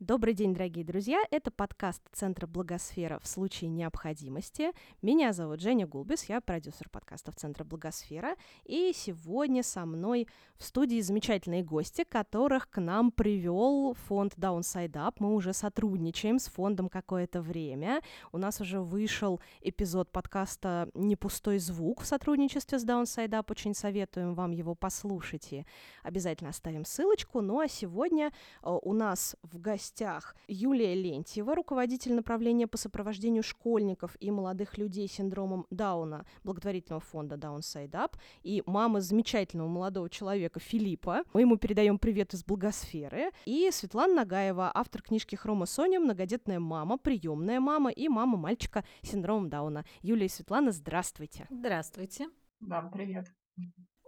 Добрый день, дорогие друзья! Это подкаст Центра Благосфера в случае необходимости. Меня зовут Женя Гулбис, я продюсер подкастов Центра Благосфера. И сегодня со мной в студии замечательные гости, которых к нам привел фонд Downside Up. Мы уже сотрудничаем с фондом какое-то время. У нас уже вышел эпизод подкаста «Не пустой звук» в сотрудничестве с Downside Up. Очень советуем вам его послушать и обязательно оставим ссылочку. Ну а сегодня э, у нас в гостях гостях Юлия Лентьева, руководитель направления по сопровождению школьников и молодых людей с синдромом Дауна благотворительного фонда Downside Up и мама замечательного молодого человека Филиппа. Мы ему передаем привет из благосферы. И Светлана Нагаева, автор книжки Хрома Соня, многодетная мама, приемная мама и мама мальчика с синдромом Дауна. Юлия и Светлана, здравствуйте. Здравствуйте. Да, привет.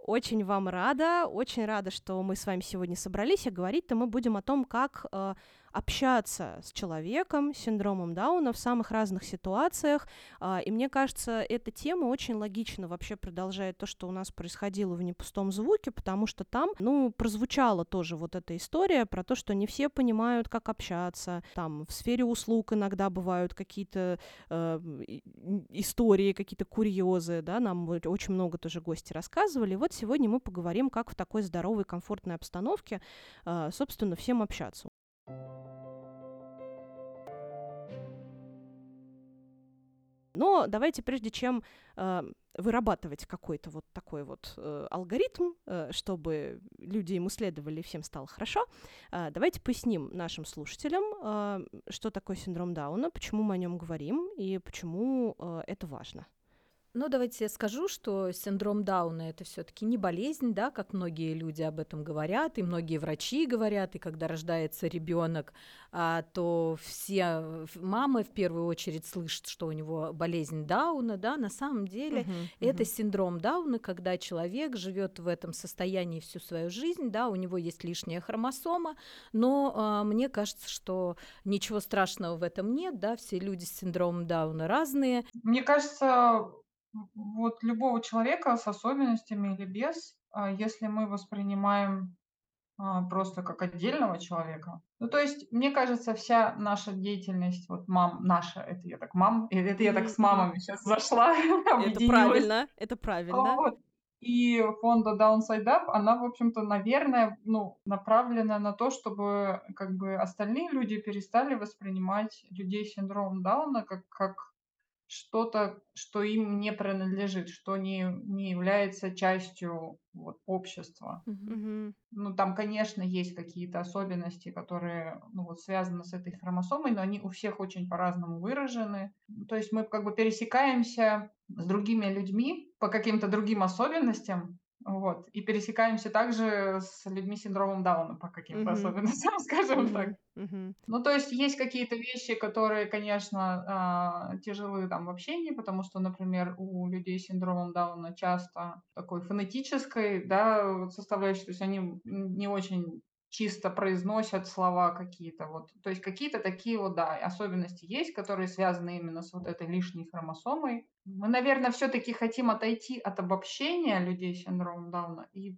Очень вам рада, очень рада, что мы с вами сегодня собрались, и говорить-то мы будем о том, как э, общаться с человеком с синдромом Дауна в самых разных ситуациях. А, и мне кажется, эта тема очень логично вообще продолжает то, что у нас происходило в непустом звуке, потому что там, ну, прозвучала тоже вот эта история про то, что не все понимают, как общаться. Там в сфере услуг иногда бывают какие-то э, истории, какие-то курьезы, да, нам очень много тоже гости рассказывали. Вот сегодня мы поговорим, как в такой здоровой, комфортной обстановке, э, собственно, всем общаться. Но давайте, прежде чем э, вырабатывать какой-то вот такой вот э, алгоритм, э, чтобы люди ему следовали, всем стало хорошо, э, давайте поясним нашим слушателям, э, что такое синдром Дауна, почему мы о нем говорим и почему э, это важно. Ну, давайте я скажу, что синдром Дауна это все-таки не болезнь, да, как многие люди об этом говорят, и многие врачи говорят, и когда рождается ребенок, а, то все мамы в первую очередь слышат, что у него болезнь Дауна, да, на самом деле uh-huh, это uh-huh. синдром Дауна, когда человек живет в этом состоянии всю свою жизнь, да, у него есть лишняя хромосома, но а, мне кажется, что ничего страшного в этом нет, да, все люди с синдромом Дауна разные. Мне кажется, вот любого человека с особенностями или без, а, если мы воспринимаем а, просто как отдельного человека. Ну, то есть, мне кажется, вся наша деятельность, вот мам, наша, это я так мам, это я так с мамами сейчас зашла, Это правильно, это правильно. Вот. И фонда Downside Up, она, в общем-то, наверное, ну, направлена на то, чтобы как бы остальные люди перестали воспринимать людей с синдромом Дауна как, как что-то, что им не принадлежит, что не, не является частью вот, общества. Mm-hmm. Ну, там, конечно, есть какие-то особенности, которые ну, вот, связаны с этой хромосомой, но они у всех очень по-разному выражены. То есть мы как бы пересекаемся с другими людьми по каким-то другим особенностям, вот. И пересекаемся также с людьми с синдромом Дауна по каким-то mm-hmm. особенностям, скажем mm-hmm. так. Mm-hmm. Ну, то есть есть какие-то вещи, которые, конечно, а, тяжелые там в общении, потому что, например, у людей с синдромом Дауна часто такой фонетической да, составляющей, то есть они не очень чисто произносят слова какие-то. Вот. То есть какие-то такие вот, да, особенности есть, которые связаны именно с вот этой лишней хромосомой. Мы, наверное, все-таки хотим отойти от обобщения людей с синдромом Дауна и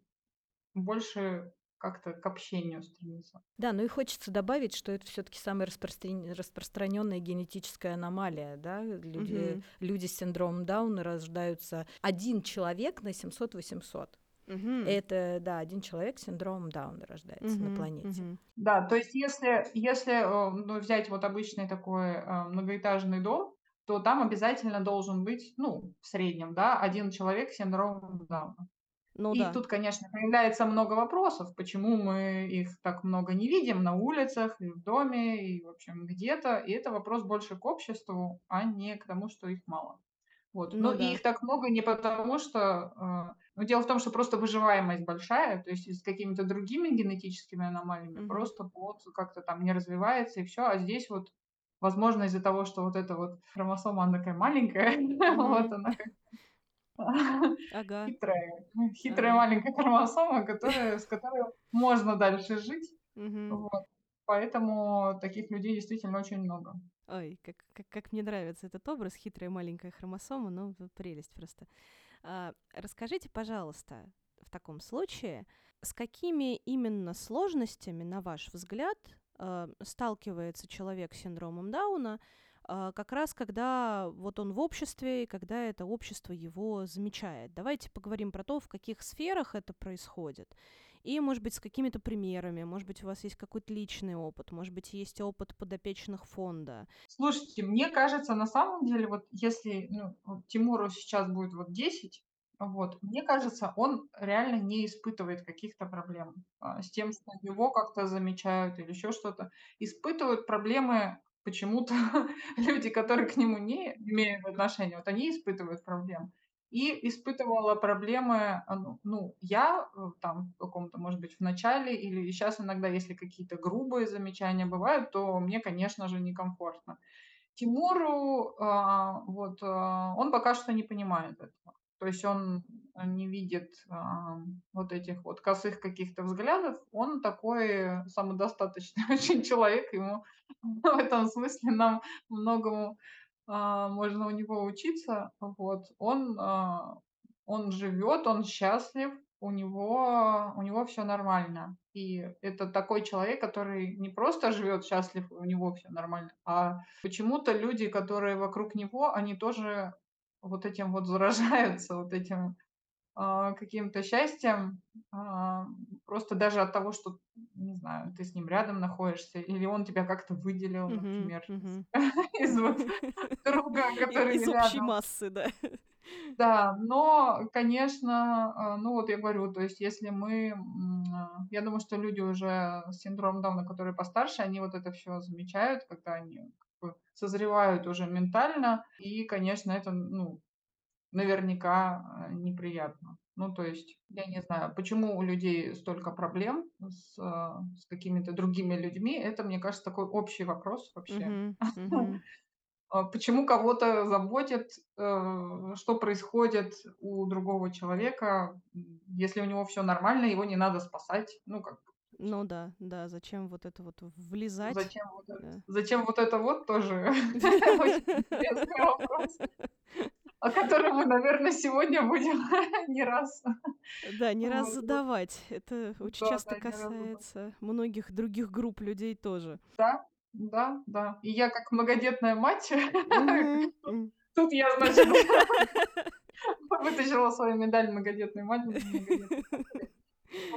больше как-то к общению стремиться. Да, ну и хочется добавить, что это все-таки самая распростран... распространенная генетическая аномалия. Да? Люди, угу. люди с синдромом Дауна рождаются один человек на 700-800. Угу. Это, да, один человек с синдромом Дауна рождается угу, на планете. Угу. Да, то есть если, если э, ну, взять вот обычный такой э, многоэтажный дом, то там обязательно должен быть, ну, в среднем, да, один человек с синдромом Дауна. Ну, и да. тут, конечно, появляется много вопросов, почему мы их так много не видим на улицах, и в доме, и, в общем, где-то. И это вопрос больше к обществу, а не к тому, что их мало. Вот. Ну, Но да. их так много не потому, что... Э, ну, дело в том, что просто выживаемость большая, то есть с какими-то другими генетическими аномалиями mm-hmm. просто плод как-то там не развивается, и все. А здесь вот, возможно, из-за того, что вот эта вот хромосома, она такая маленькая, mm-hmm. вот она ага. хитрая, хитрая ага. маленькая хромосома, которая, с которой можно дальше жить. Mm-hmm. Вот. Поэтому таких людей действительно очень много. Ой, как, как, как мне нравится этот образ, хитрая маленькая хромосома, ну, прелесть просто. А, расскажите, пожалуйста, в таком случае, с какими именно сложностями, на ваш взгляд, э, сталкивается человек с синдромом Дауна, э, как раз когда вот он в обществе и когда это общество его замечает. Давайте поговорим про то, в каких сферах это происходит. И, может быть, с какими-то примерами, может быть, у вас есть какой-то личный опыт, может быть, есть опыт подопечных фонда. Слушайте, мне кажется, на самом деле, вот если ну, Тимуру сейчас будет вот 10, вот, мне кажется, он реально не испытывает каких-то проблем а, с тем, что его как-то замечают или еще что-то. Испытывают проблемы почему-то люди, которые к нему не имеют отношения, вот они испытывают проблемы. И испытывала проблемы, а, ну, ну, я э, там в каком-то, может быть, в начале или сейчас иногда, если какие-то грубые замечания бывают, то мне, конечно же, некомфортно. Тимуру, а, вот, а, он пока что не понимает этого. То есть он не видит вот этих вот косых каких-то взглядов. Он такой самодостаточный очень человек. Ему в этом смысле нам многому можно у него учиться. Вот. Он, а, он живет, он счастлив, у него, у него все нормально. И это такой человек, который не просто живет счастлив, у него все нормально, а почему-то люди, которые вокруг него, они тоже вот этим вот заражаются, вот этим а, каким-то счастьем, а, просто даже от того, что, не знаю, ты с ним рядом находишься, или он тебя как-то выделил, например, из, вот друга, который Из общей массы, да. Да, но, конечно, а, ну вот я говорю, то есть если мы, а, я думаю, что люди уже с синдромом Дауна, которые постарше, они вот это все замечают, когда они созревают уже ментально, и, конечно, это, ну, наверняка э, неприятно. Ну, то есть, я не знаю, почему у людей столько проблем с, а, с какими-то другими людьми. Это, мне кажется, такой общий вопрос вообще. Мгм. А, Почему кого-то заботит, э, что происходит у другого человека, если у него все нормально, его не надо спасать. Ну, как бы, Ну да, да, зачем вот это вот влезать? зачем вот это, Да. зачем вот это вот тоже очень интересный вопрос, о котором мы, наверное, сегодня будем не раз Да, не раз задавать. Это очень Да, часто да, касается многих других групп людей тоже. Да, да, да. И я как многодетная мать, тут я, значит, вытащила свою медаль многодетной мать. матери.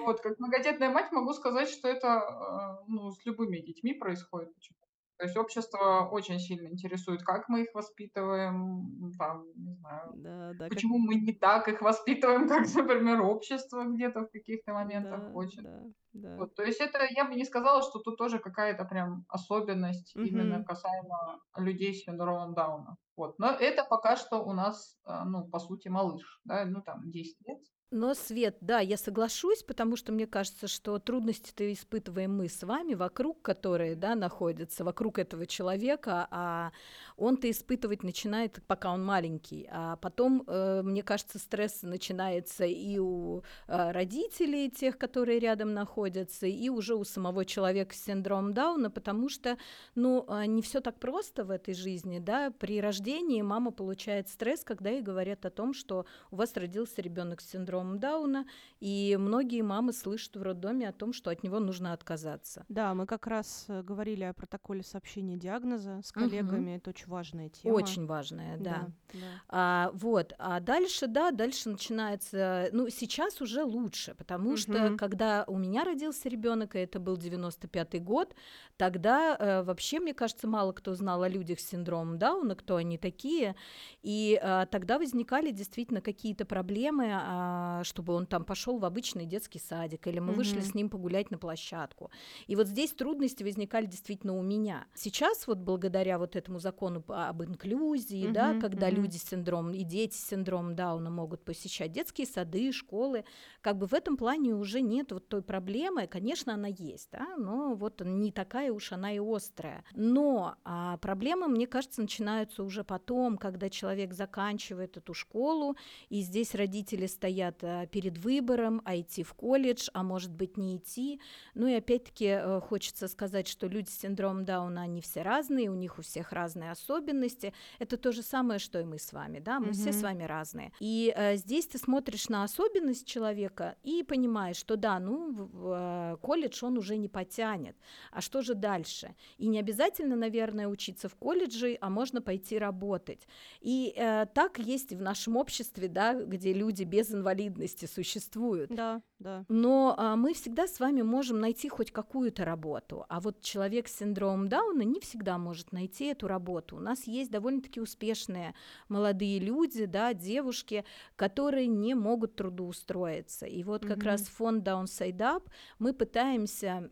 Вот, как многодетная мать могу сказать, что это, э, ну, с любыми детьми происходит почему-то. То есть общество очень сильно интересует, как мы их воспитываем, там, не знаю, Да, да, как- почему мы не так их воспитываем, как, например, общество где-то в каких-то моментах да, хочет. да, да. Вот, то есть это, я бы не сказала, что тут тоже какая-то прям особенность именно Мгм. касаемо людей с синдромом Дауна. Вот. Но это пока что у нас, а, ну, по сути, малыш, да, ну, там, 10 лет. Но, Свет, да, я соглашусь, потому что мне кажется, что трудности-то испытываем мы с вами, вокруг которые, да, находятся, вокруг этого человека, а он-то испытывать начинает, пока он маленький, а потом, э, мне кажется, стресс начинается и у э, родителей, тех, которые рядом находятся, и уже у самого человека с синдромом Дауна, потому что, ну, а, не все так просто в этой жизни, да, при рождении мама получает стресс, когда ей говорят о том, что у вас родился ребенок с синдромом Дауна, и многие мамы слышат в роддоме о том, что от него нужно отказаться. Да, мы как раз э, говорили о протоколе сообщения диагноза с коллегами. Это очень важная тема. Очень важная, да. да. А, вот, а дальше, да, дальше начинается, ну, сейчас уже лучше, потому что Мгм. когда у меня родился ребенок, и это был 95-й год, тогда э, вообще, мне кажется, мало кто знал о людях с синдромом Дауна, кто они такие, и а, тогда возникали действительно какие-то проблемы, а, чтобы он там пошел в обычный детский садик, или мы вышли Мгм. с ним погулять на площадку. И вот здесь трудности возникали действительно у меня. Сейчас вот благодаря вот этому закону об инклюзии, да, Мгм, когда мгм. люди с синдромом и дети с синдромом Дауна могут посещать детские сады, школы, как бы в этом плане уже нет вот той проблемы. Конечно, она есть, да, но вот не такая уж она и острая. Но а, проблемы, мне кажется, начинаются уже потом, когда человек заканчивает эту школу, и здесь родители стоят перед выбором, а идти в колледж, а может быть не идти. Ну и опять-таки э, хочется сказать, что люди с синдромом Дауна, они все разные, у них у всех разные особенности. Это то же самое, что и мы с вами, да, мы mm-hmm. все с вами разные. И э, здесь ты смотришь на особенность человека и понимаешь, что да, ну, в, э, колледж он уже не потянет. А что же дальше? И не обязательно, наверное, учиться в колледже, а можно пойти работать. И э, так есть в нашем обществе, да, где люди без инвалидности существуют. Да, да. Но а, мы всегда с вами можем найти хоть какую-то работу, а вот человек с синдромом Дауна не всегда может найти эту работу. У нас есть довольно-таки успешные молодые люди, да, девушки, которые не могут трудоустроиться. И вот как mm-hmm. раз фонд Downside Up мы пытаемся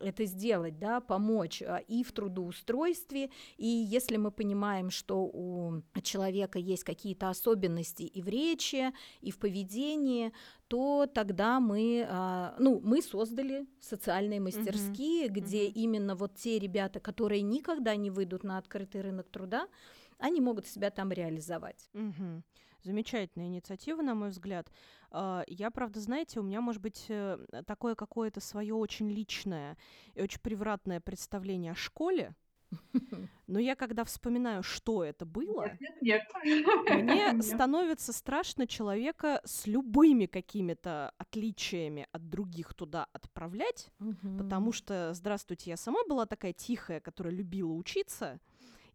это сделать, да, помочь а, и в трудоустройстве, и если мы понимаем, что у человека есть какие-то особенности и в речи, и в поведении, то тогда мы, а, ну, мы создали социальные мастерские, uh-huh. где uh-huh. именно вот те ребята, которые никогда не выйдут на открытый рынок труда, они могут себя там реализовать. Угу. Замечательная инициатива, на мой взгляд. А, я, правда, знаете, у меня, может быть, э, такое какое-то свое очень личное и очень превратное представление о школе. Но я когда вспоминаю, что это было, нет, нет. мне становится страшно человека с любыми какими-то отличиями от других туда отправлять, потому что, здравствуйте, я сама была такая тихая, которая любила учиться,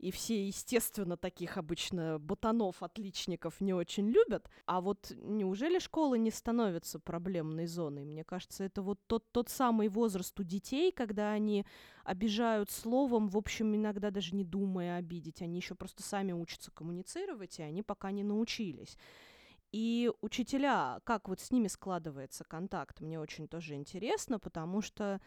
и все, естественно, таких обычно ботанов, отличников не очень любят. А вот неужели школа не становится проблемной зоной? Мне кажется, это вот тот, тот самый возраст у детей, когда они обижают словом, в общем, иногда даже не думая обидеть. Они еще просто сами учатся коммуницировать, и они пока не научились. И учителя, как вот с ними складывается контакт, мне очень тоже интересно, потому что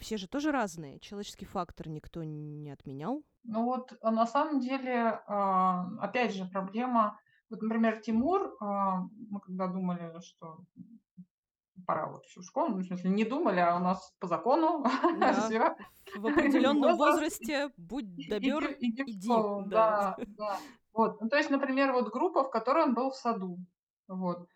все же тоже разные. Человеческий фактор никто не отменял. Ну вот а на самом деле, а, опять же, проблема. Вот, например, Тимур, а, мы когда думали, что пора вот в школу, ну, в смысле, не думали, а у нас по закону да. все. В определенном возрасте будь добер, иди, иди, иди. Да. да, да. Вот, ну, то есть, например, вот группа, в которой он был в саду, вот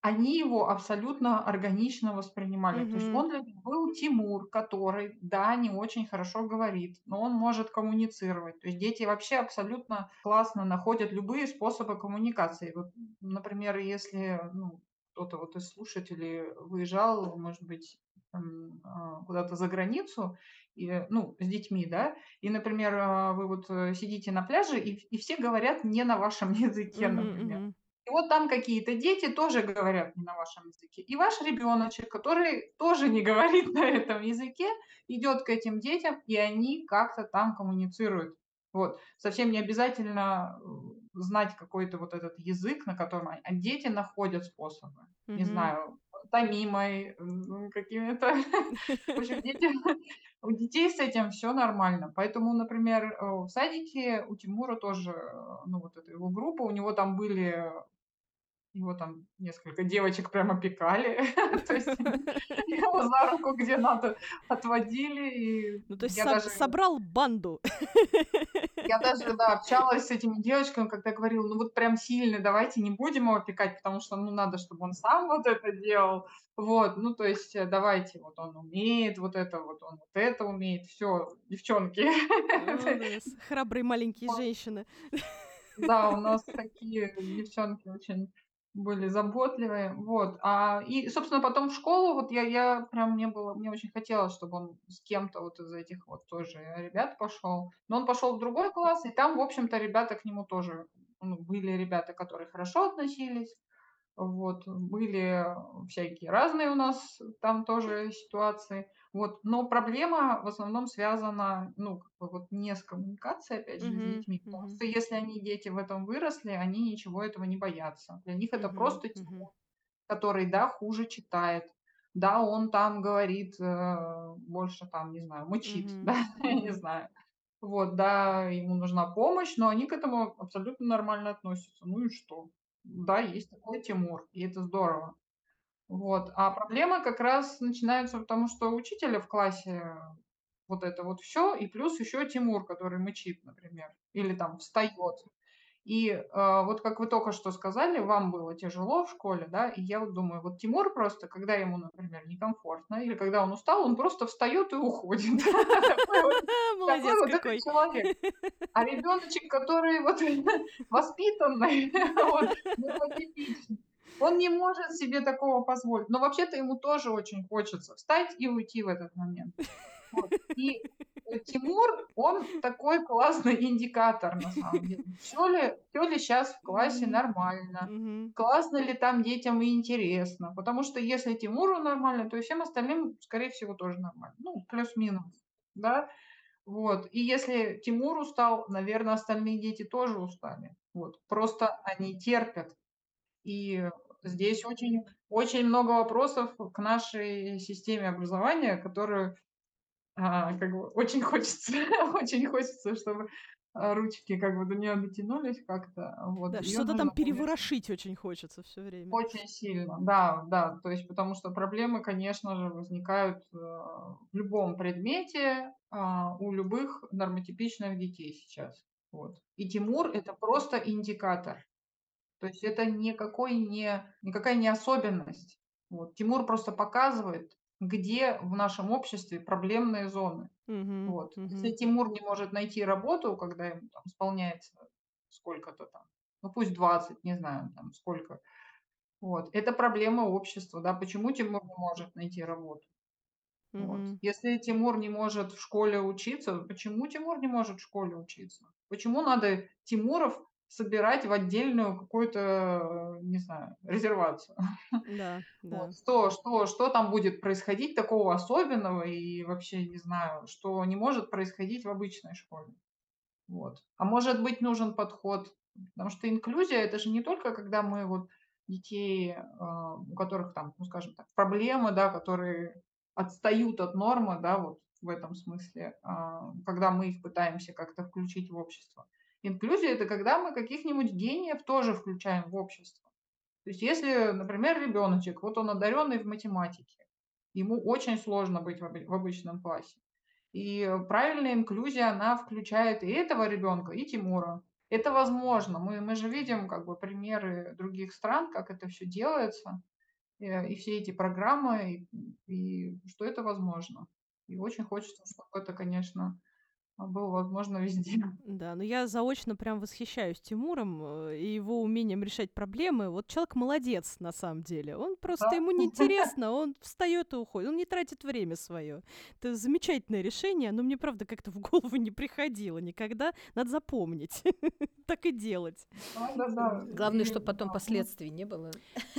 они его абсолютно органично воспринимали. То есть он для них был Тимур, который, да, не очень хорошо говорит, но он может коммуницировать. То есть дети вообще абсолютно классно находят любые способы коммуникации. Вот, например, если ну, кто-то вот из слушателей выезжал, может быть, а, куда-то за границу, и, ну, с детьми, да, и, например, а, вы вот э, сидите на пляже, и, и все говорят не на вашем языке, например. Mm-hmm. И вот там какие-то дети тоже говорят не на вашем языке. И ваш ребеночек, который тоже не говорит на этом языке, идет к этим детям, и они как-то там коммуницируют. Вот. Совсем не обязательно э, знать какой-то вот этот язык, на котором они... А дети находят способы. Mm-hmm. Не знаю, томимой, какими-то... В общем, дети... у детей с этим все нормально. Поэтому, например, э, в садике у Тимура тоже, э, ну вот эта его группа, у него там были его там несколько девочек прямо пекали, то есть его за руку где надо отводили. И ну, то есть собрал банду. Я даже, да, общалась с этими девочками, когда говорила, ну вот прям сильно, давайте не будем его пекать, потому что, ну, надо, чтобы он сам вот это делал. Вот, ну, то есть э, давайте, вот он умеет вот это, вот он вот это умеет, все, девчонки. Храбрые маленькие женщины. Да, у нас такие девчонки очень были заботливые, вот. А, и, собственно, потом в школу, вот я, я прям, мне было, мне очень хотелось, чтобы он с кем-то вот из этих вот тоже ребят пошел. Но он пошел в другой класс, и там, в общем-то, ребята к нему тоже, ну, были ребята, которые хорошо относились, вот, были всякие разные у нас там тоже ситуации. Вот. Но проблема в основном связана, ну, как бы вот не с коммуникацией, опять же, с детьми. Потому что если они, дети, в этом выросли, они ничего этого не боятся. Для них это просто Тимур, который, да, хуже читает. Да, он там говорит э, больше там, не знаю, мучит, да, я не знаю. Вот, да, ему нужна помощь, но они к этому абсолютно нормально относятся. Ну и что? Да, есть такой Тимур, и это здорово. Вот. А проблема как раз начинается потому, что учителя в классе вот это вот все, и плюс еще Тимур, который мычит, например, или там встает. И э, вот как вы только что сказали, вам было тяжело в школе, да, и я вот думаю, вот Тимур просто, когда ему, например, некомфортно, или когда он устал, он просто встает и уходит. Молодец какой. человек. А ребеночек, который вот воспитанный, он не может себе такого позволить. Но вообще-то ему тоже очень хочется встать и уйти в этот момент. Вот. И Тимур, он такой классный индикатор, на самом деле. Все ли, все ли сейчас в классе нормально? Классно ли там детям и интересно? Потому что если Тимуру нормально, то и всем остальным, скорее всего, тоже нормально. Ну, плюс-минус, да? Вот. И если Тимур устал, наверное, остальные дети тоже устали. Вот. Просто они терпят. И здесь очень, очень много вопросов к нашей системе образования, которую а, как бы очень хочется, очень хочется, чтобы а, ручки как бы до нее дотянулись как-то. Вот. Да, что-то там переворошить очень хочется все время. Очень сильно, да, да. То есть потому что проблемы, конечно же, возникают э, в любом предмете э, у любых нормотипичных детей сейчас. Вот. И Тимур это просто индикатор. То есть это никакой не, никакая не особенность. Вот. Тимур просто показывает, где в нашем обществе проблемные зоны. Мгм, Вот. мгм. Если Тимур не может найти работу, когда ему там исполняется сколько-то там, ну пусть 20, не знаю, там сколько. Вот. Это проблема общества, да, почему Тимур не может найти работу. Вот. Мгм. Если Тимур не может в школе учиться, почему Тимур не может в школе учиться? Почему надо Тимуров собирать в отдельную какую-то, не знаю, резервацию. Да, да. Вот. Что, что, что там будет происходить такого особенного и вообще не знаю, что не может происходить в обычной школе. Вот. А может быть нужен подход, потому что инклюзия это же не только когда мы вот детей, а, у которых там, ну скажем так, проблемы, да, которые отстают от нормы, да, вот в этом смысле, а, когда мы их пытаемся как-то включить в общество. Инклюзия – это когда мы каких-нибудь гениев тоже включаем в общество. То есть если, например, ребеночек, вот он одаренный в математике, ему очень сложно быть в обычном классе. И правильная инклюзия, она включает и этого ребенка, и Тимура. Это возможно. Мы, мы же видим как бы примеры других стран, как это все делается, и, э, и все эти программы, и, и что это возможно. И очень хочется, чтобы это, конечно, было возможно везде. Да, но я заочно прям восхищаюсь Тимуром э, и его умением решать проблемы. Вот человек молодец на самом деле. Он просто Да. ему неинтересно, он встает и уходит, он не тратит время свое. Это замечательное решение, но мне правда как-то в голову не приходило никогда. Надо запомнить, так и делать. Да-да-да. Главное, чтобы потом последствий не было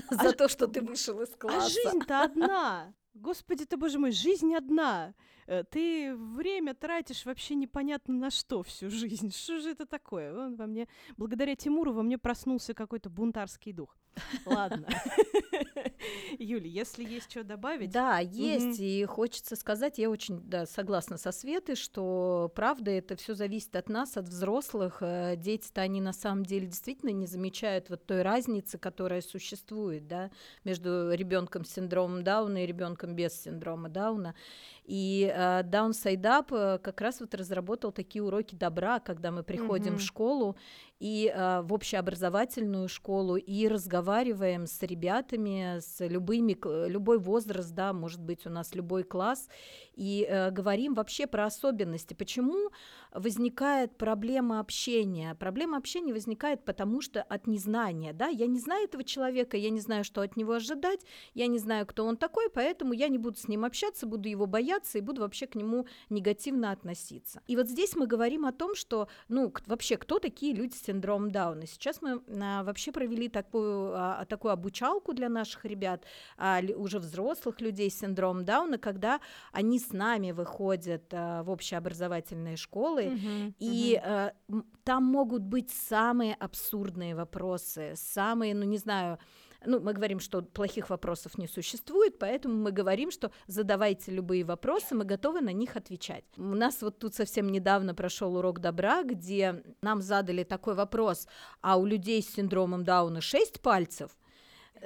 А за ж- то, что ты вышел из А класса. жизнь-то одна. Господи ты, боже мой, жизнь одна. Э, Ты время тратишь вообще непонятно на что всю жизнь. Что же это такое? Он во мне, благодаря Тимуру во мне проснулся какой-то бунтарский дух. Ладно. Юля, если есть что добавить. Да, есть, и хочется сказать, я очень да, согласна со Светой, что правда это все зависит от нас, от взрослых. Э, Дети-то они на самом деле действительно не замечают вот той разницы, которая существует, да, между ребенком с синдромом Дауна и ребенком без синдрома Дауна. И э, Downside Up э, как раз вот разработал такие уроки добра, когда мы приходим Мгм. в школу и э, в общеобразовательную школу и разговариваем с ребятами, с любыми, любой возраст, да, может быть у нас любой класс, и э, говорим вообще про особенности. Почему возникает проблема общения? Проблема общения возникает потому, что от незнания, да, я не знаю этого человека, я не знаю, что от него ожидать, я не знаю, кто он такой, поэтому я не буду с ним общаться, буду его бояться и буду вообще к нему негативно относиться. И вот здесь мы говорим о том, что, ну, вообще, кто такие люди с синдромом Дауна? Сейчас мы а, вообще провели такую, а, такую обучалку для наших ребят, а, уже взрослых людей с синдромом Дауна, когда они с нами выходят а, в общеобразовательные школы, Мгм, и э, м, там могут быть самые абсурдные вопросы, самые, ну не знаю, ну мы говорим, что плохих вопросов не существует, поэтому мы говорим, что задавайте любые вопросы, мы готовы на них отвечать. У нас вот тут совсем недавно прошел урок добра, где нам задали такой вопрос, а у людей с синдромом Дауна 6 пальцев?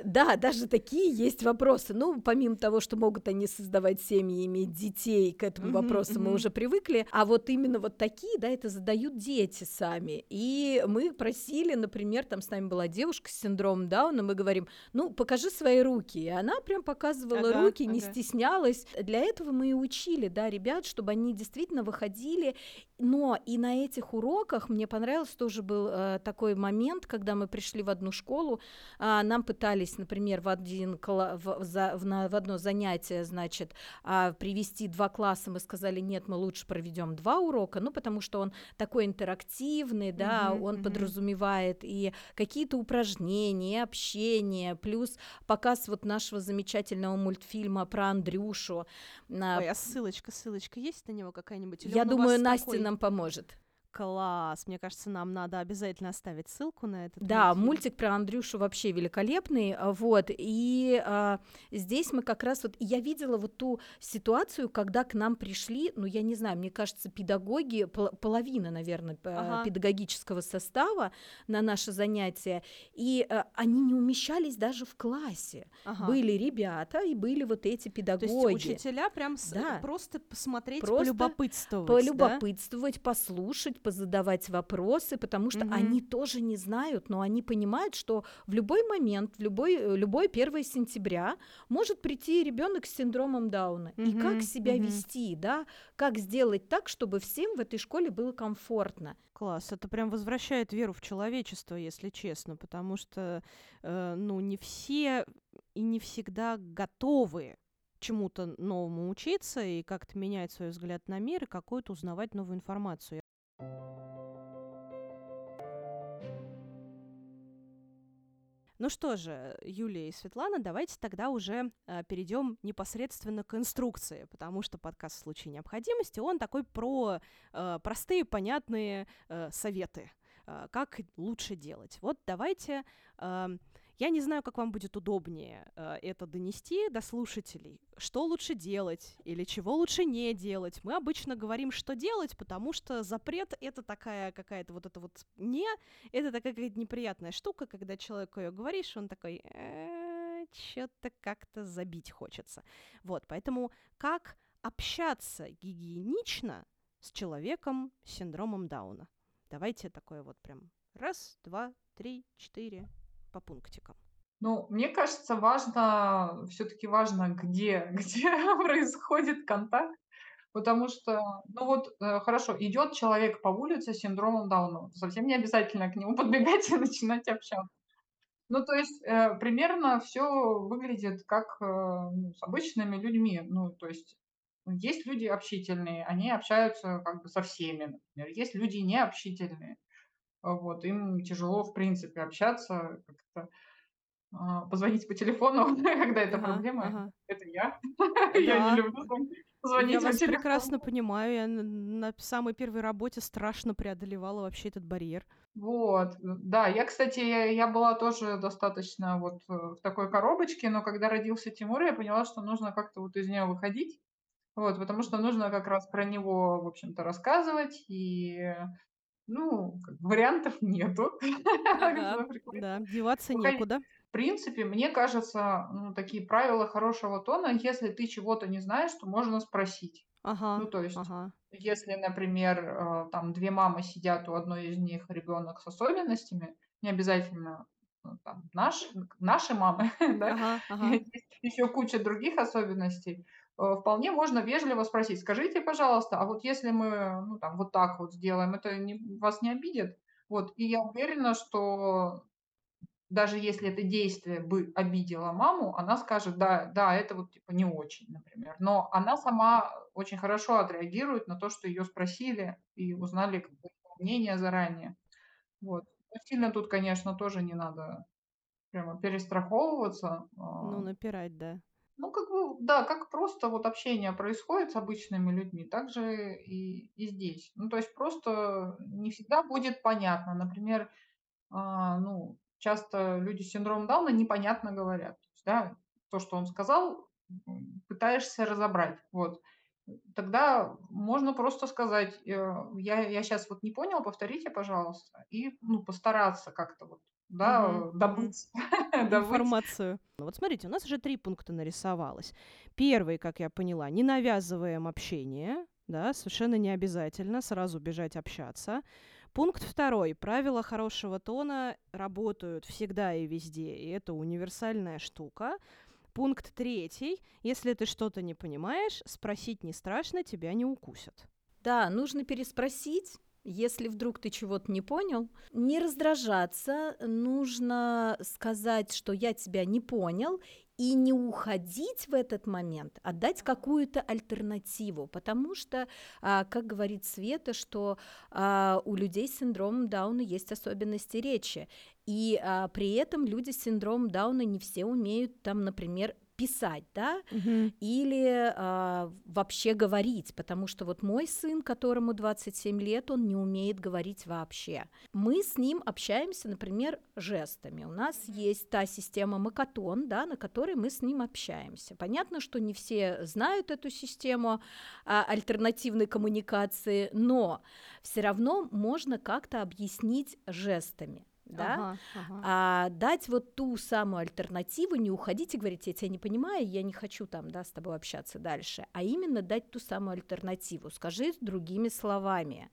Да, даже такие есть вопросы. Ну, помимо того, что могут они создавать семьи, иметь детей, к этому вопросу мы уже привыкли. А вот именно вот такие, да, это задают дети сами. И мы просили, например, там с нами была девушка с синдромом Дауна, мы говорим, ну, покажи свои руки. И она прям показывала Ага, руки, не ага. стеснялась. Для этого мы и учили, да, ребят, чтобы они действительно выходили. Но и на этих уроках мне понравился тоже был э, такой момент, когда мы пришли в одну школу, а, нам пытались, например, в, один, в, за- в на- в одно занятие, значит, а, привести два класса, мы сказали, нет, мы лучше проведем два урока, ну, потому что он такой интерактивный, да, Мгм, он мгм. подразумевает и какие-то упражнения, общение, плюс показ вот нашего замечательного мультфильма про Андрюшу. Ой, а ссылочка, ссылочка есть на него какая-нибудь? Или Я думаю, Настя такой? нам поможет. Класс! Мне кажется, нам надо обязательно оставить ссылку на этот Да, мультфильм. мультик про Андрюшу вообще великолепный, а, вот, и а, здесь мы как раз вот, я видела вот ту ситуацию, когда к нам пришли, ну, я не знаю, мне кажется, педагоги, пол- половина, наверное, Ага. педагогического состава на наше занятие, и а, они не умещались даже в классе. Ага. Были ребята и были вот эти То педагоги. есть учителя прям Да. просто посмотреть, Просто полюбопытствовать, да? полюбопытствовать, послушать, позадавать вопросы, потому что Мгм. они тоже не знают, но они понимают, что в любой момент, в любой, э, любой 1 сентября может прийти ребенок с синдромом Дауна. И Мгм, как себя мгм. вести, да, как сделать так, чтобы всем в этой школе было комфортно. Класс, это прям возвращает веру в человечество, если честно, потому что, э, ну, не все и не всегда готовы чему-то новому учиться и как-то менять свой взгляд на мир и какую-то узнавать новую информацию. Ну что же, Юлия и Светлана, давайте тогда уже э, перейдем непосредственно к инструкции, потому что подкаст в случае необходимости, он такой про э, простые, понятные э, советы, э, как лучше делать. Вот давайте, э, я не знаю, как вам будет удобнее э, это донести до слушателей, что лучше делать или чего лучше не делать. Мы обычно говорим, что делать, потому что запрет это такая какая-то вот это вот не, это такая какая-то неприятная штука, когда человеку ее говоришь, он такой, что-то как-то забить хочется. Вот, поэтому как общаться гигиенично с человеком с синдромом Дауна? Давайте такое вот прям раз, два, три, четыре по пунктикам. Ну, мне кажется, важно, все-таки важно, где, где происходит контакт, потому что, ну вот, э, хорошо, идет человек по улице с синдромом Дауна, совсем не обязательно к нему подбегать и начинать общаться. Ну, то есть э, примерно все выглядит как э, ну, с обычными людьми. Ну, то есть есть люди общительные, они общаются как бы со всеми, например. Есть люди необщительные. Вот, им тяжело, в принципе, общаться, как-то а, позвонить по телефону, когда это Ага, проблема. ага. Это я. Да. Я не люблю звон- Я звонить по вас телефону. прекрасно понимаю. Я на, на самой первой работе страшно преодолевала вообще этот барьер. Вот, да, я, кстати, я, я была тоже достаточно вот э, в такой коробочке, но когда родился Тимур, я поняла, что нужно как-то вот из нее выходить, вот, потому что нужно как раз про него, в общем-то, рассказывать, и, ну, как вариантов нету. Ага, да, деваться выходить. некуда. В принципе, мне кажется, ну, такие правила хорошего тона, если ты чего-то не знаешь, то можно спросить. Ну, Ага, то есть, ага. если, например, э, там две мамы сидят, у одной из них ребенок с особенностями, не обязательно ну, там, наш, наши мамы, да, Ага, ага. еще куча других особенностей, вполне можно вежливо спросить, скажите, пожалуйста, а вот если мы, ну, там, вот так вот сделаем, это не- вас не обидит? Вот, и я уверена, что даже если это действие бы обидело маму, она скажет, да, да, это вот типа не очень, например. Но она сама очень хорошо отреагирует на то, что ее спросили и узнали мнение заранее. Вот. Но сильно тут, конечно, тоже не надо прямо перестраховываться. Ну, А, напирать, да. Ну, как бы, да, как просто вот общение происходит с обычными людьми, так же и, и здесь. Ну, то есть просто не всегда будет понятно. Например, а, ну, часто люди с синдромом Дауна непонятно говорят. То есть, да, то, что он сказал, пытаешься разобрать. Вот. Тогда можно просто сказать, э, я, я сейчас вот не понял, повторите, пожалуйста, и ну, постараться как-то вот да, мгм. добыть, добыть. Информацию. Ну вот смотрите, у нас уже три пункта нарисовалось. Первый, как я поняла, не навязываем общение, да, совершенно не обязательно сразу бежать общаться. Пункт второй. Правила хорошего тона работают всегда и везде, и это универсальная штука. Пункт третий. Если ты что-то не понимаешь, спросить не страшно, тебя не укусят. Да, нужно переспросить, если вдруг ты чего-то не понял. Не раздражаться, нужно сказать, что я тебя не понял, и не уходить в этот момент, а дать какую-то альтернативу, потому что, а, как говорит Света, что а, у людей с синдромом Дауна есть особенности речи, и а, при этом люди с синдромом Дауна не все умеют там, например, писать, да, Мгм. или а, вообще говорить, потому что вот мой сын, которому 27 лет, он не умеет говорить вообще. Мы с ним общаемся, например, жестами. У нас есть та система Макатон, да, на которой мы с ним общаемся. Понятно, что не все знают эту систему а, альтернативной коммуникации, но все равно можно как-то объяснить жестами. Да? Ага, ага. а дать вот ту самую альтернативу, не уходить и говорить, я тебя не понимаю, я не хочу там, да, с тобой общаться дальше, а именно дать ту самую альтернативу. Скажи другими словами,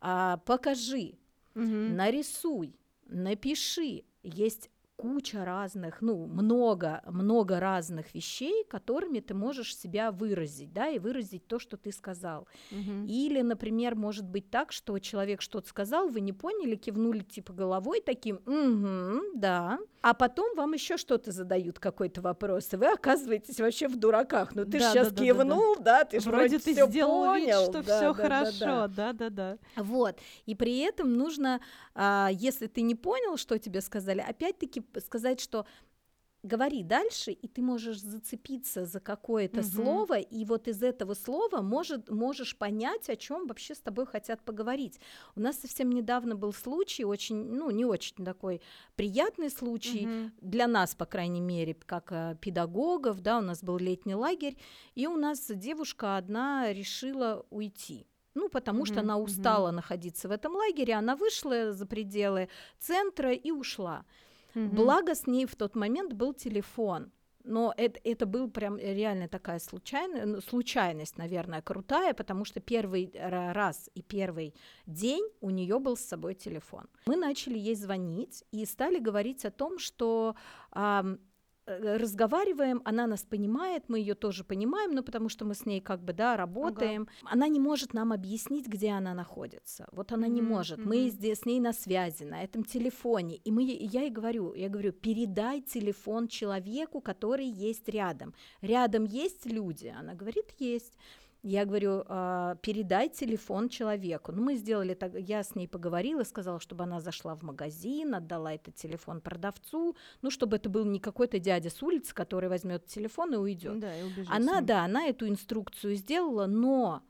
а, покажи, Мгм. нарисуй, напиши. Есть куча разных, ну, много, много разных вещей, которыми ты можешь себя выразить, да, и выразить то, что ты сказал. Мгм. Или, например, может быть так, что человек что-то сказал, вы не поняли, кивнули типа головой таким, угу, да, а потом вам еще что-то задают, какой-то вопрос, и вы оказываетесь вообще в дураках. Ну ты Да, сейчас да, да, да, да. кивнул, да, ты же Вроде ты всё сделал понял. вид, что Да, все да, да, хорошо, да. да-да-да. Вот. И при этом нужно, а, если ты не понял, что тебе сказали, опять-таки сказать, что говори дальше, и ты можешь зацепиться за какое-то Мгм. слово, и вот из этого слова может, можешь понять, о чем вообще с тобой хотят поговорить. У нас совсем недавно был случай, очень, ну, не очень такой приятный случай, Мгм. для нас, по крайней мере, как э, педагогов, да, у нас был летний лагерь, и у нас девушка одна решила уйти. Ну, потому что Мгм, она устала находиться в этом лагере, она вышла за пределы центра и ушла. Мгм. Благо с ней в тот момент был телефон. Но это, это был прям реально такая случайная, ну, случайность, наверное, крутая, потому что первый ра- раз и первый день у нее был с собой телефон. Мы начали ей звонить и стали говорить о том, что разговариваем, она нас понимает, мы ее тоже понимаем, ну потому что мы с ней как бы да работаем. Она не может нам объяснить, где она находится. Вот она не Мгм, может. Мы здесь с ней на связи на этом телефоне, и мы, и я ей говорю, я говорю, передай телефон человеку, который есть рядом. Рядом есть люди. Она говорит, есть. Я говорю, «А, передай телефон человеку. Ну, мы сделали так, я с ней поговорила, сказала, чтобы она зашла в магазин, отдала этот телефон продавцу, ну, чтобы это был не какой-то дядя с улицы, который возьмет телефон и уйдет. Да, и убежит Она, да, она эту инструкцию сделала, но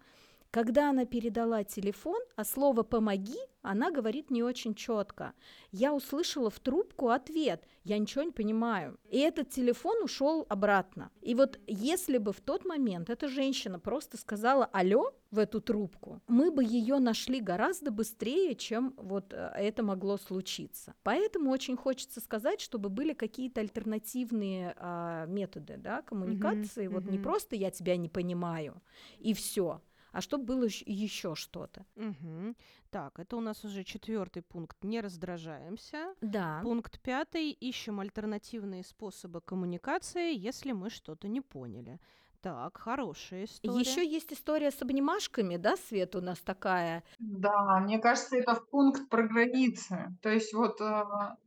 когда она передала телефон, а слово «помоги» она говорит не очень четко. Я услышала в трубку ответ, я ничего не понимаю. И этот телефон ушел обратно. И вот если бы в тот момент эта женщина просто сказала «алло» в эту трубку, мы бы ее нашли гораздо быстрее, чем вот э, это могло случиться. Поэтому очень хочется сказать, чтобы были какие-то альтернативные а, методы да, коммуникации. Вот не мгм. просто я тебя не понимаю и все, а чтобы было еще что-то. Мгм. Так, это у нас уже четвертый пункт. Не раздражаемся. Да. Пункт пятый. Ищем альтернативные способы коммуникации, если мы что-то не поняли. Так, хорошая история. Еще есть история с обнимашками, да, Свет у нас такая. Да, мне кажется, это в пункт про границы. То есть вот, а,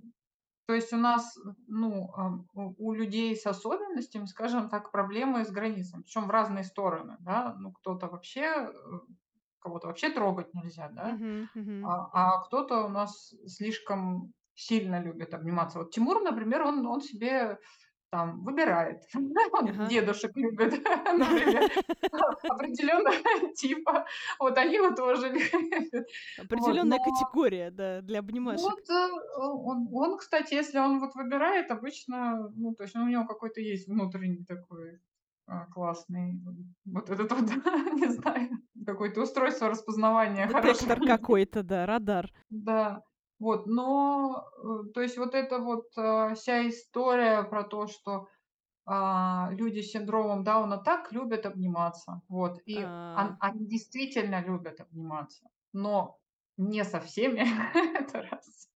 то есть у нас, ну, у людей с особенностями, скажем так, проблемы с границами, причем в разные стороны, да. Ну, кто-то вообще, э, кого-то вообще трогать нельзя, да, Мгм, мгм. а, а кто-то у нас слишком сильно любит обниматься. Вот Тимур, например, он, он себе там выбирает. Он Ага. дедушек любит, например, определенного типа. Вот они его тоже любят. Определенная но- категория, да, для обнимашек. Вот э, он, он, кстати, если он вот выбирает, обычно, ну, то есть у него какой-то есть внутренний такой а, классный, вот этот вот, не знаю, какое-то устройство распознавания Детектор какой-то, да, радар. Да. Вот, но, э, то есть вот эта вот, э, вся история про то, что, а, люди с синдромом Дауна так любят обниматься, вот, и он А. они действительно любят обниматься, но не со всеми, это раз.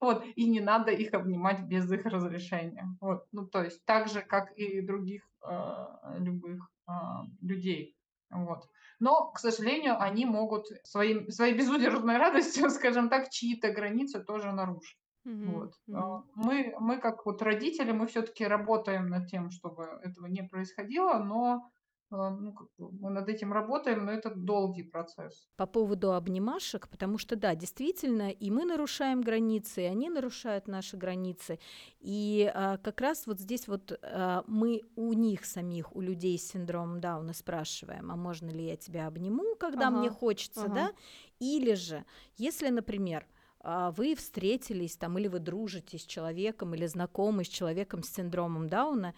Вот, и не надо их обнимать без их разрешения. Вот, ну, то есть так же, как и других, а, любых, а, людей. Вот. Но, к сожалению, они могут своим своей безудержной радостью, скажем так, чьи-то границы тоже нарушить. Мгм, Вот. Мгм. мы мы как вот родители, мы всё-таки работаем над тем, чтобы этого не происходило, но, ну, как бы мы над этим работаем, но это долгий процесс. По поводу обнимашек, потому что, да, действительно, и мы нарушаем границы, и они нарушают наши границы. И, а, как раз вот здесь вот, а, мы у них самих, у людей с синдромом Дауна спрашиваем: "А можно ли я тебя обниму, когда мне Ага, хочется?" ага. Да? Или же, если, например, а, вы встретились там или вы дружите с человеком, или знакомы с человеком с синдромом Дауна,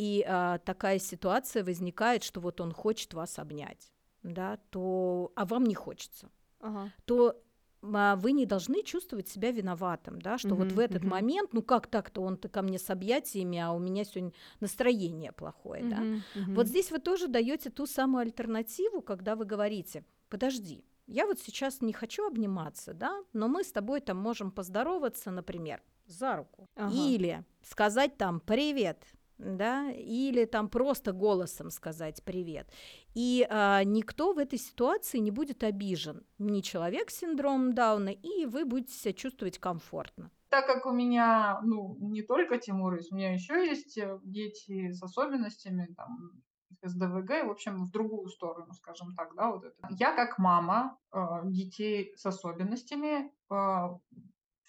и, а, такая ситуация возникает, что вот он хочет вас обнять, да, то а вам не хочется, Ага. то, а, вы не должны чувствовать себя виноватым, да, что вот Мгм, в этот мгм. момент, ну как так-то, он-то ко мне с объятиями, а у меня сегодня настроение плохое, да. Мгм, мгм. Вот здесь вы тоже даёте ту самую альтернативу, когда вы говорите: "Подожди, я вот сейчас не хочу обниматься, да, но мы с тобой там можем поздороваться, например, за руку". Ага. Или сказать там: "Привет", да, или там просто голосом сказать: "Привет". И, а, никто в этой ситуации не будет обижен, ни человек с синдромом Дауна, и вы будете себя чувствовать комфортно. Так как у меня, ну, не только Тимур есть, у меня ещё есть, э, дети с особенностями, там, СДВГ, в общем, в другую сторону, скажем так, да, вот это. Я как мама, а, детей с особенностями, а,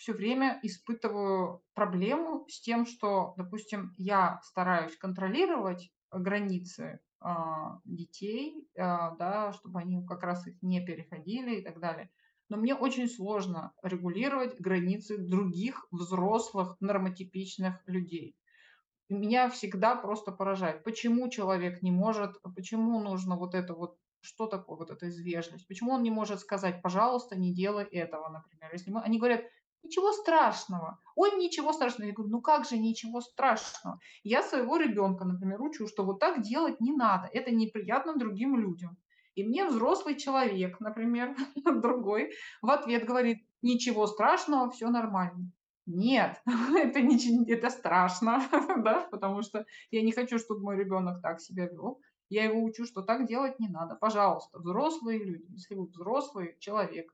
всё время испытываю проблему с тем, что, допустим, я стараюсь контролировать границы, а, детей, а, да, чтобы они как раз их не переходили и так далее. Но мне очень сложно регулировать границы других взрослых нормотипичных людей. Меня всегда просто поражает, почему человек не может, почему нужно вот это вот, что такое вот это из вежливости, почему он не может сказать: "Пожалуйста, не делай этого", например. Если мы они говорят: "Ничего страшного". "Ой, ничего страшного". Я говорю: "Ну как же ничего страшного?" Я своего ребёнка, например, учу, что вот так делать не надо, это неприятно другим людям. И мне взрослый человек, например, другой, в ответ говорит: "Ничего страшного, всё нормально". Нет, это ниче это страшно, да, потому что я не хочу, чтобы мой ребёнок так себя вёл. Я его учу, что так делать не надо. Пожалуйста, взрослые люди, если вы взрослый человек,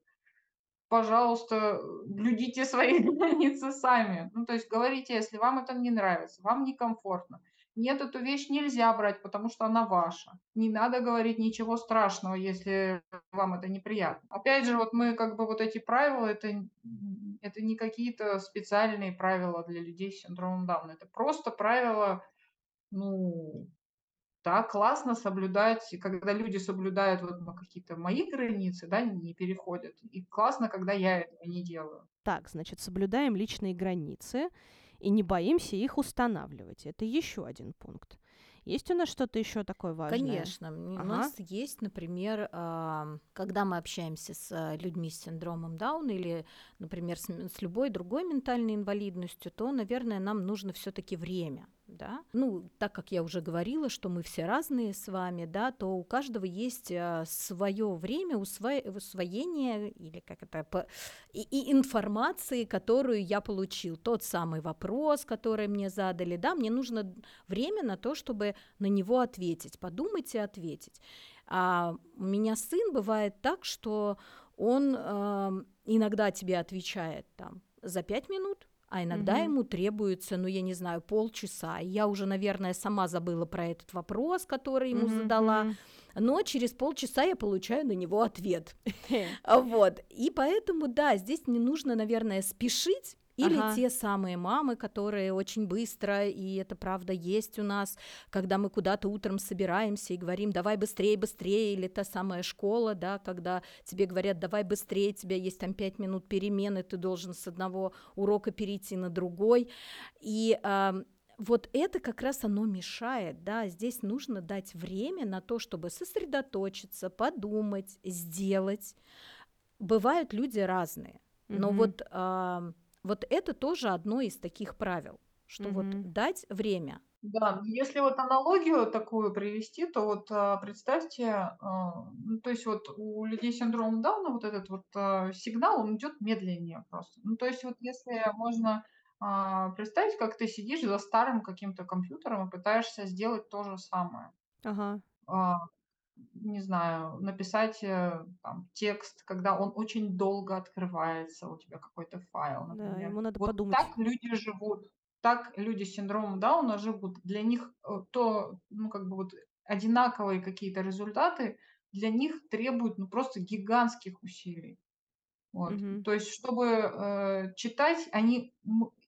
пожалуйста, блюдите свои границы сами. Ну, то есть говорите, если вам это не нравится, вам некомфортно. Нет, эту вещь нельзя брать, потому что она ваша. Не надо говорить ничего страшного, если вам это неприятно. Опять же, вот мы как бы вот эти правила, это это не какие-то специальные правила для людей с синдромом Дауна. Это просто правила, ну да, классно соблюдать, когда люди соблюдают вот, какие-то мои границы, да, не переходят. И классно, когда я этого не делаю. Так, значит, соблюдаем личные границы и не боимся их устанавливать. Это ещё один пункт. Есть у нас что-то ещё такое важное? Конечно, м, у Ага. нас есть, например, ам, когда мы общаемся с, а, людьми с синдромом Дауна или, например, с любой другой ментальной инвалидностью, то, наверное, нам нужно всё-таки время, да. Ну, так как я уже говорила, что мы все разные с вами, да, то у каждого есть, а, своё время усвоения или как это, п и и информации, которую я получил. Тот самый вопрос, который мне задали, да, мне нужно время на то, чтобы на него ответить, подумать и ответить. А у меня сын, бывает так, что он, ам, иногда тебе отвечает там за 5 минут, а иногда Мгм. ему требуется, ну, я не знаю, полчаса. Я уже, наверное, сама забыла про этот вопрос, который ему Мгм, задала, но через полчаса я получаю на него ответ. Вот. И поэтому, да, здесь не нужно, наверное, спешить. Или Ага. те самые мамы, которые очень быстро, и это правда есть у нас, когда мы куда-то утром собираемся и говорим: "Давай быстрее, быстрее". Или та самая школа, да, когда тебе говорят: "Давай быстрее, у тебя есть там 5 минут перемены, ты должен с одного урока перейти на другой". И, ам, вот это как раз оно мешает, да. Здесь нужно дать время на то, чтобы сосредоточиться, подумать, сделать. Бывают люди разные. Но Мгм. вот, а, вот это тоже одно из таких правил, что вот Мгм. дать время. Да, если вот аналогию такую привести, то вот а, представьте, а, ну, то есть вот у людей с синдромом Дауна вот этот вот а, сигнал, он идет медленнее просто. Ну, то есть вот если можно представить, как ты сидишь за старым каким-то компьютером и пытаешься сделать то же самое. Ага. Не знаю, написать э, там, текст, когда он очень долго открывается, у тебя какой-то файл, Да, например. ему надо Вот подумать. так люди живут. Так люди с синдромом Дауна живут. Для них э, то, ну, как бы вот одинаковые какие-то результаты для них требуют, ну, просто гигантских усилий. Вот. Мгм. То есть, чтобы э, читать, они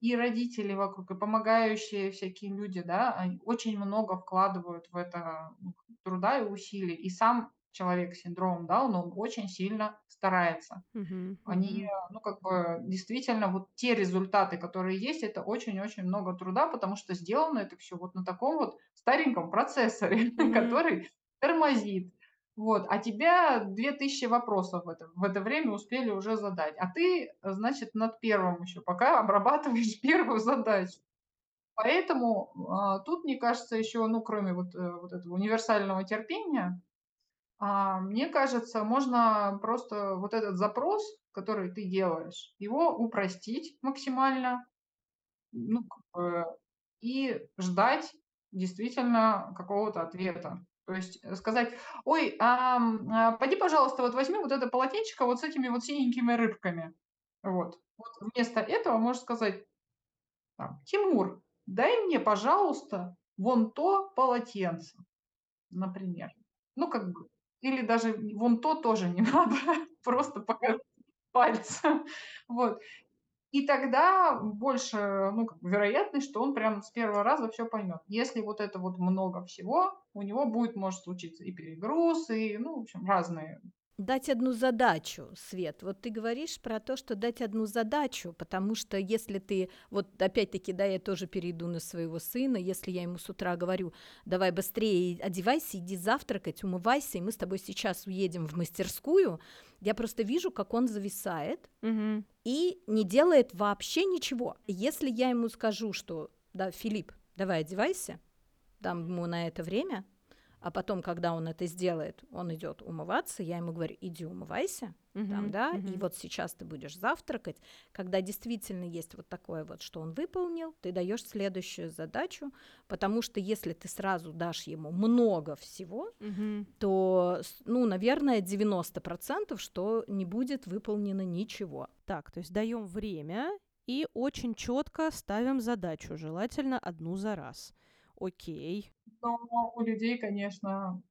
и родители вокруг, и помогающие всякие люди, да, они очень много вкладывают в это ну, труда и усилий. И сам человек с синдромом Дауна, он очень сильно старается. Мгм. Они, ну, как бы, действительно, вот те результаты, которые есть, это очень-очень много труда, потому что сделано это все вот на таком вот стареньком процессоре, Мгм. который тормозит. Вот, а тебя 2000 вопросов в это, в это время успели уже задать. А ты, значит, над первым еще пока обрабатываешь первую задачу. Поэтому а, тут, мне кажется, еще, ну, кроме вот, э, вот этого универсального терпения, а, мне кажется, можно просто вот этот запрос, который ты делаешь, его упростить максимально, ну, и ждать действительно какого-то ответа. То есть э, сказать, ой, а, а, пойди, пожалуйста, вот возьми вот это полотенчико вот с этими вот синенькими рыбками. Вот. Вот вместо этого можешь сказать, там, Тимур, дай мне, пожалуйста, вон то полотенце. Например. Ну, как бы, или даже вон то тоже не надо, просто покажи пальцем. Вот. И тогда больше, ну, как вероятность, что он прям с первого раза все поймет. Если вот это вот много всего, у него будет, может случиться и перегруз, и, ну, в общем, разные. Дать одну задачу, Свет. Вот ты говоришь про то, что дать одну задачу, потому что если ты, вот опять-таки, да, я тоже перейду на своего сына, если я ему с утра говорю, давай быстрее одевайся, иди завтракать, умывайся, и мы с тобой сейчас уедем в мастерскую, я просто вижу, как он зависает Мгм. и не делает вообще ничего. Если я ему скажу, что, да, Филипп, давай одевайся, дам ему на это время, а потом, когда он это сделает, он идет умываться, я ему говорю, иди умывайся, там, Мгм. да, и Мгм. вот сейчас ты будешь завтракать, когда действительно есть вот такое вот, что он выполнил, ты даешь следующую задачу, потому что если ты сразу дашь ему много всего, Мгм. то, ну, наверное, 90%, что не будет выполнено ничего. Так, то есть даем время и очень четко ставим задачу, желательно одну за раз. Окей. Но у людей, конечно,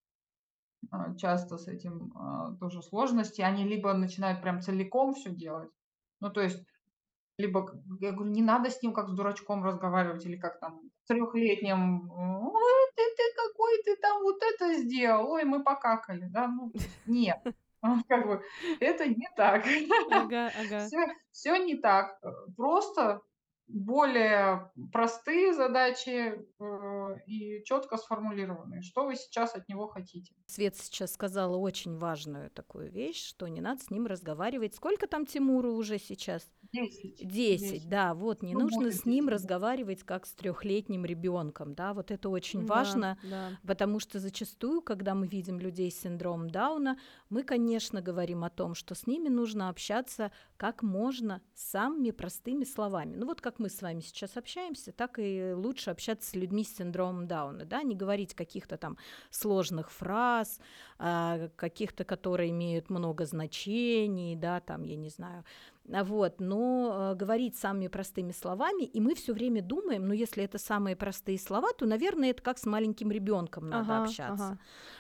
а, часто с этим а, тоже сложности. Они либо начинают прям целиком все делать, ну, то есть Либо, я говорю, не надо с ним как с дурачком разговаривать или как там трехлетним: "Ой, ты ты какой, ты там вот это сделал, ой, мы покакали", да, ну, нет, как бы это не так. Ага, ага. Все всё не так. Э, просто более простые задачи, э, и четко сформулированные. Что вы сейчас от него хотите? Свет сейчас сказала очень важную такую вещь, что не надо с ним разговаривать. Сколько там Тимуру уже сейчас? 10. Десять, да, вот, не Ну, нужно может, с ним 10, да. разговаривать как с трехлетним ребенком, да, вот это очень Да, важно, Да. потому что зачастую, когда мы видим людей с синдромом Дауна, мы, конечно, говорим о том, что с ними нужно общаться как можно самыми простыми словами. Ну вот как мы с вами сейчас общаемся, так и лучше общаться с людьми с синдромом Дауна, да, не говорить каких-то там сложных фраз, а, каких-то, которые имеют много значений, да, там, я не знаю, а, Вот, но э, говорить самыми простыми словами, и мы все время думаем, ну, если это самые простые слова, то, наверное, это как с маленьким ребенком надо Ага, общаться. ага.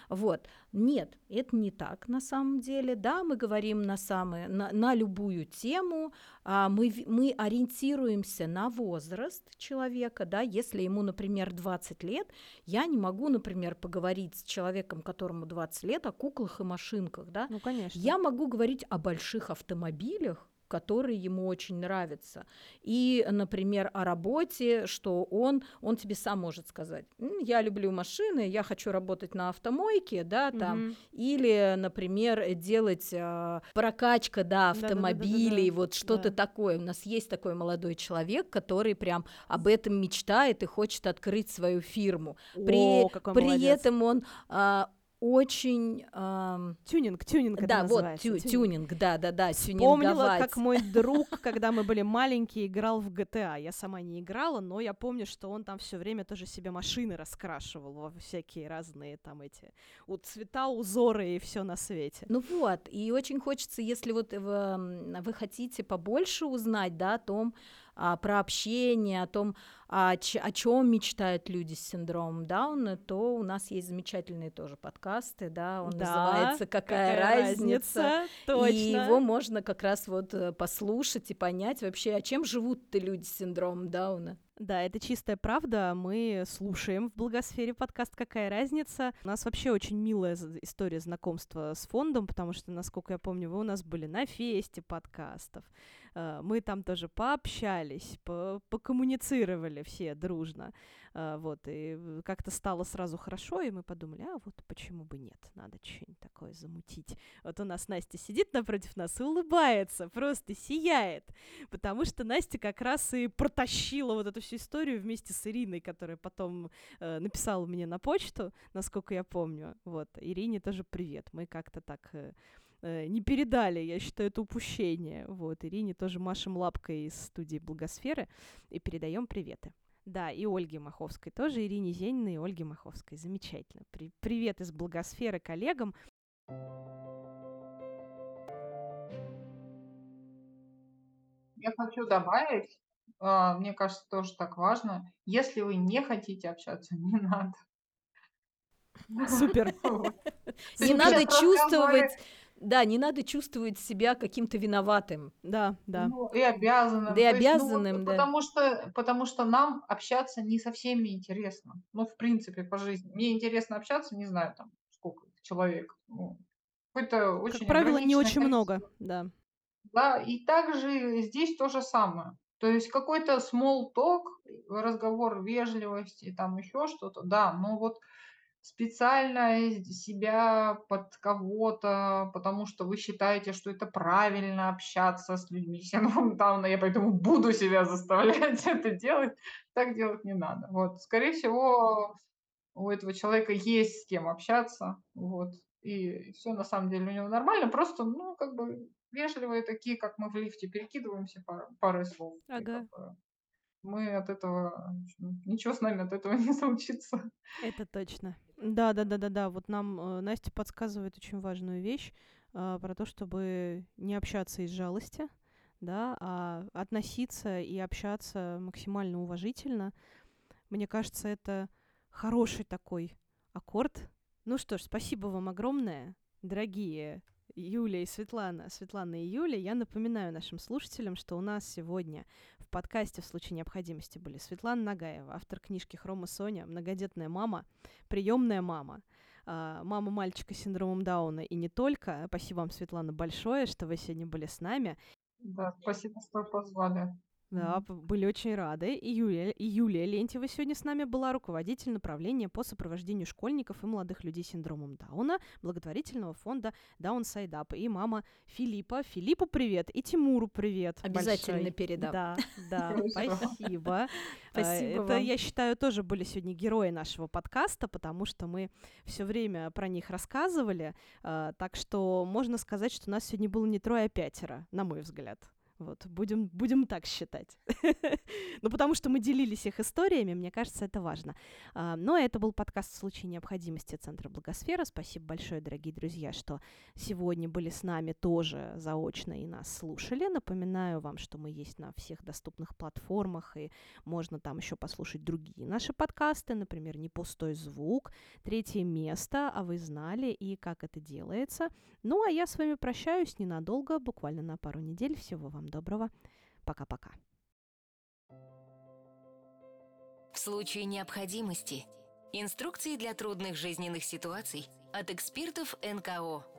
Вот. Нет, это не так на самом деле. Да, мы говорим на, самые, на, на любую тему, а, мы, мы ориентируемся на возраст человека, да, если ему, например, 20 лет, я не могу, например, поговорить с человеком, которому 20 лет, о куклах и машинках, да, Ну, конечно. я могу говорить о больших автомобилях, который ему очень нравится. И, например, о работе, что он, он тебе сам может сказать, я люблю машины, я хочу работать на автомойке, да, там, mm-hmm. или, например, делать э, прокачка, да, автомобилей, вот что-то да. такое. У нас есть такой молодой человек, который прям об этом мечтает и хочет открыть свою фирму. При, О, при молодец. этом он э, очень... Эм... Тюнинг, тюнинг Да, вот, тю, тюнинг, да, да, да, Вспомнила, тюнинговать. как мой друг, когда мы были маленькие, играл в GTA. Я сама не играла, но я помню, что он там все время тоже себе машины раскрашивал во всякие разные там эти у цвета, узоры и все на свете. Ну вот, и очень хочется, если вот вы, вы хотите побольше узнать, да, о том, а, про общение, о том, а, ч- о чем мечтают люди с синдромом Дауна, то у нас есть замечательные тоже подкасты, да, он Да, называется «Какая, какая разница?», разница? Точно. и его можно как раз вот э, послушать и понять вообще, а чем живут-то люди с синдромом Дауна. Да, это чистая правда. Мы слушаем в благосфере подкаст «Какая разница?». У нас вообще очень милая история знакомства с фондом, потому что, насколько я помню, вы у нас были на фесте подкастов. Э, Мы там тоже пообщались, по- покоммуницировали все дружно. Э, Вот, и как-то стало сразу хорошо, и мы подумали, а вот почему бы нет, надо что-нибудь такое замутить. Вот у нас Настя сидит напротив нас и улыбается, просто сияет, потому что Настя как раз и протащила вот эту всю историю вместе с Ириной, которая потом э, написала мне на почту, насколько я помню. Вот, Ирине тоже привет. Мы как-то так э, э, не передали, я считаю, это упущение. Вот, Ирине тоже машем лапкой из студии Благосферы и передаем приветы. Да, и Ольге Маховской тоже, Ирине Зениной и Ольге Маховской. Замечательно. При- привет из Благосферы коллегам. Я хочу добавить, а, мне кажется, тоже так важно. Если вы не хотите общаться, не надо. Супер. Не надо чувствовать, да, не надо чувствовать себя каким-то виноватым. Да, да. Ну, и обязанным. Да и То есть, ну, вот обязанным, да. Потому что, потому что нам общаться не со всеми интересно. Ну, в принципе, по жизни. Мне интересно общаться, не знаю, там, сколько человек. Ну, какое-то очень Как правило, не очень много, количество. да. Да, и также здесь то же самое. То есть какой-то small talk, разговор вежливости, там еще что-то, да, но вот специально себя под кого-то, потому что вы считаете, что это правильно общаться с людьми с синдромом Дауна, я поэтому буду себя заставлять это делать, так делать не надо. Вот, скорее всего, у этого человека есть с кем общаться, вот, и все на самом деле у него нормально, просто, ну, как бы вежливые такие, как мы в лифте, перекидываемся пар- парой слов. Ага. как бы мы от этого, ничего с нами от этого не случится. Это точно. Да, да, да, да, да. Вот нам э, Настя подсказывает очень важную вещь а, про то, чтобы не общаться из жалости, да, а относиться и общаться максимально уважительно. Мне кажется, это хороший такой аккорд. Ну что ж, спасибо вам огромное, дорогие Юля и Светлана, Светлана и Юля. Я напоминаю нашим слушателям, что у нас сегодня в подкасте в случае необходимости были Светлана Нагаева, автор книжки «Хрома Соня», многодетная мама, приемная мама, а, мама мальчика с синдромом Дауна и не только. Спасибо вам, Светлана, большое, что вы сегодня были с нами. Да, спасибо, что позвали. Да, были очень рады. И Юлия, и Юлия Лентьева сегодня с нами была руководитель направления по сопровождению школьников и молодых людей с синдромом Дауна благотворительного фонда Downside Up. И мама Филиппа. Филиппу привет и Тимуру привет. Обязательно большой. передам. Да, да, спасибо. Спасибо Это, вам. я считаю, тоже были сегодня герои нашего подкаста, потому что мы все время про них рассказывали. а, Так что можно сказать, что нас сегодня было не трое, а пятеро, на мой взгляд. Вот, будем, будем так считать. ну, потому что мы делились их историями, мне кажется, это важно. А, но это был подкаст в случае необходимости Центра Благосфера. Спасибо большое, дорогие друзья, что сегодня были с нами тоже заочно и нас слушали. Напоминаю вам, что мы есть на всех доступных платформах, и можно там еще послушать другие наши подкасты, например, «Не пустой звук», «Третье место», «А вы знали» и «Как это делается». Ну, а я с вами прощаюсь ненадолго, буквально на пару недель. Всего вам доброго. Пока-пока. В случае необходимости. Инструкции для трудных жизненных ситуаций от экспертов НКО.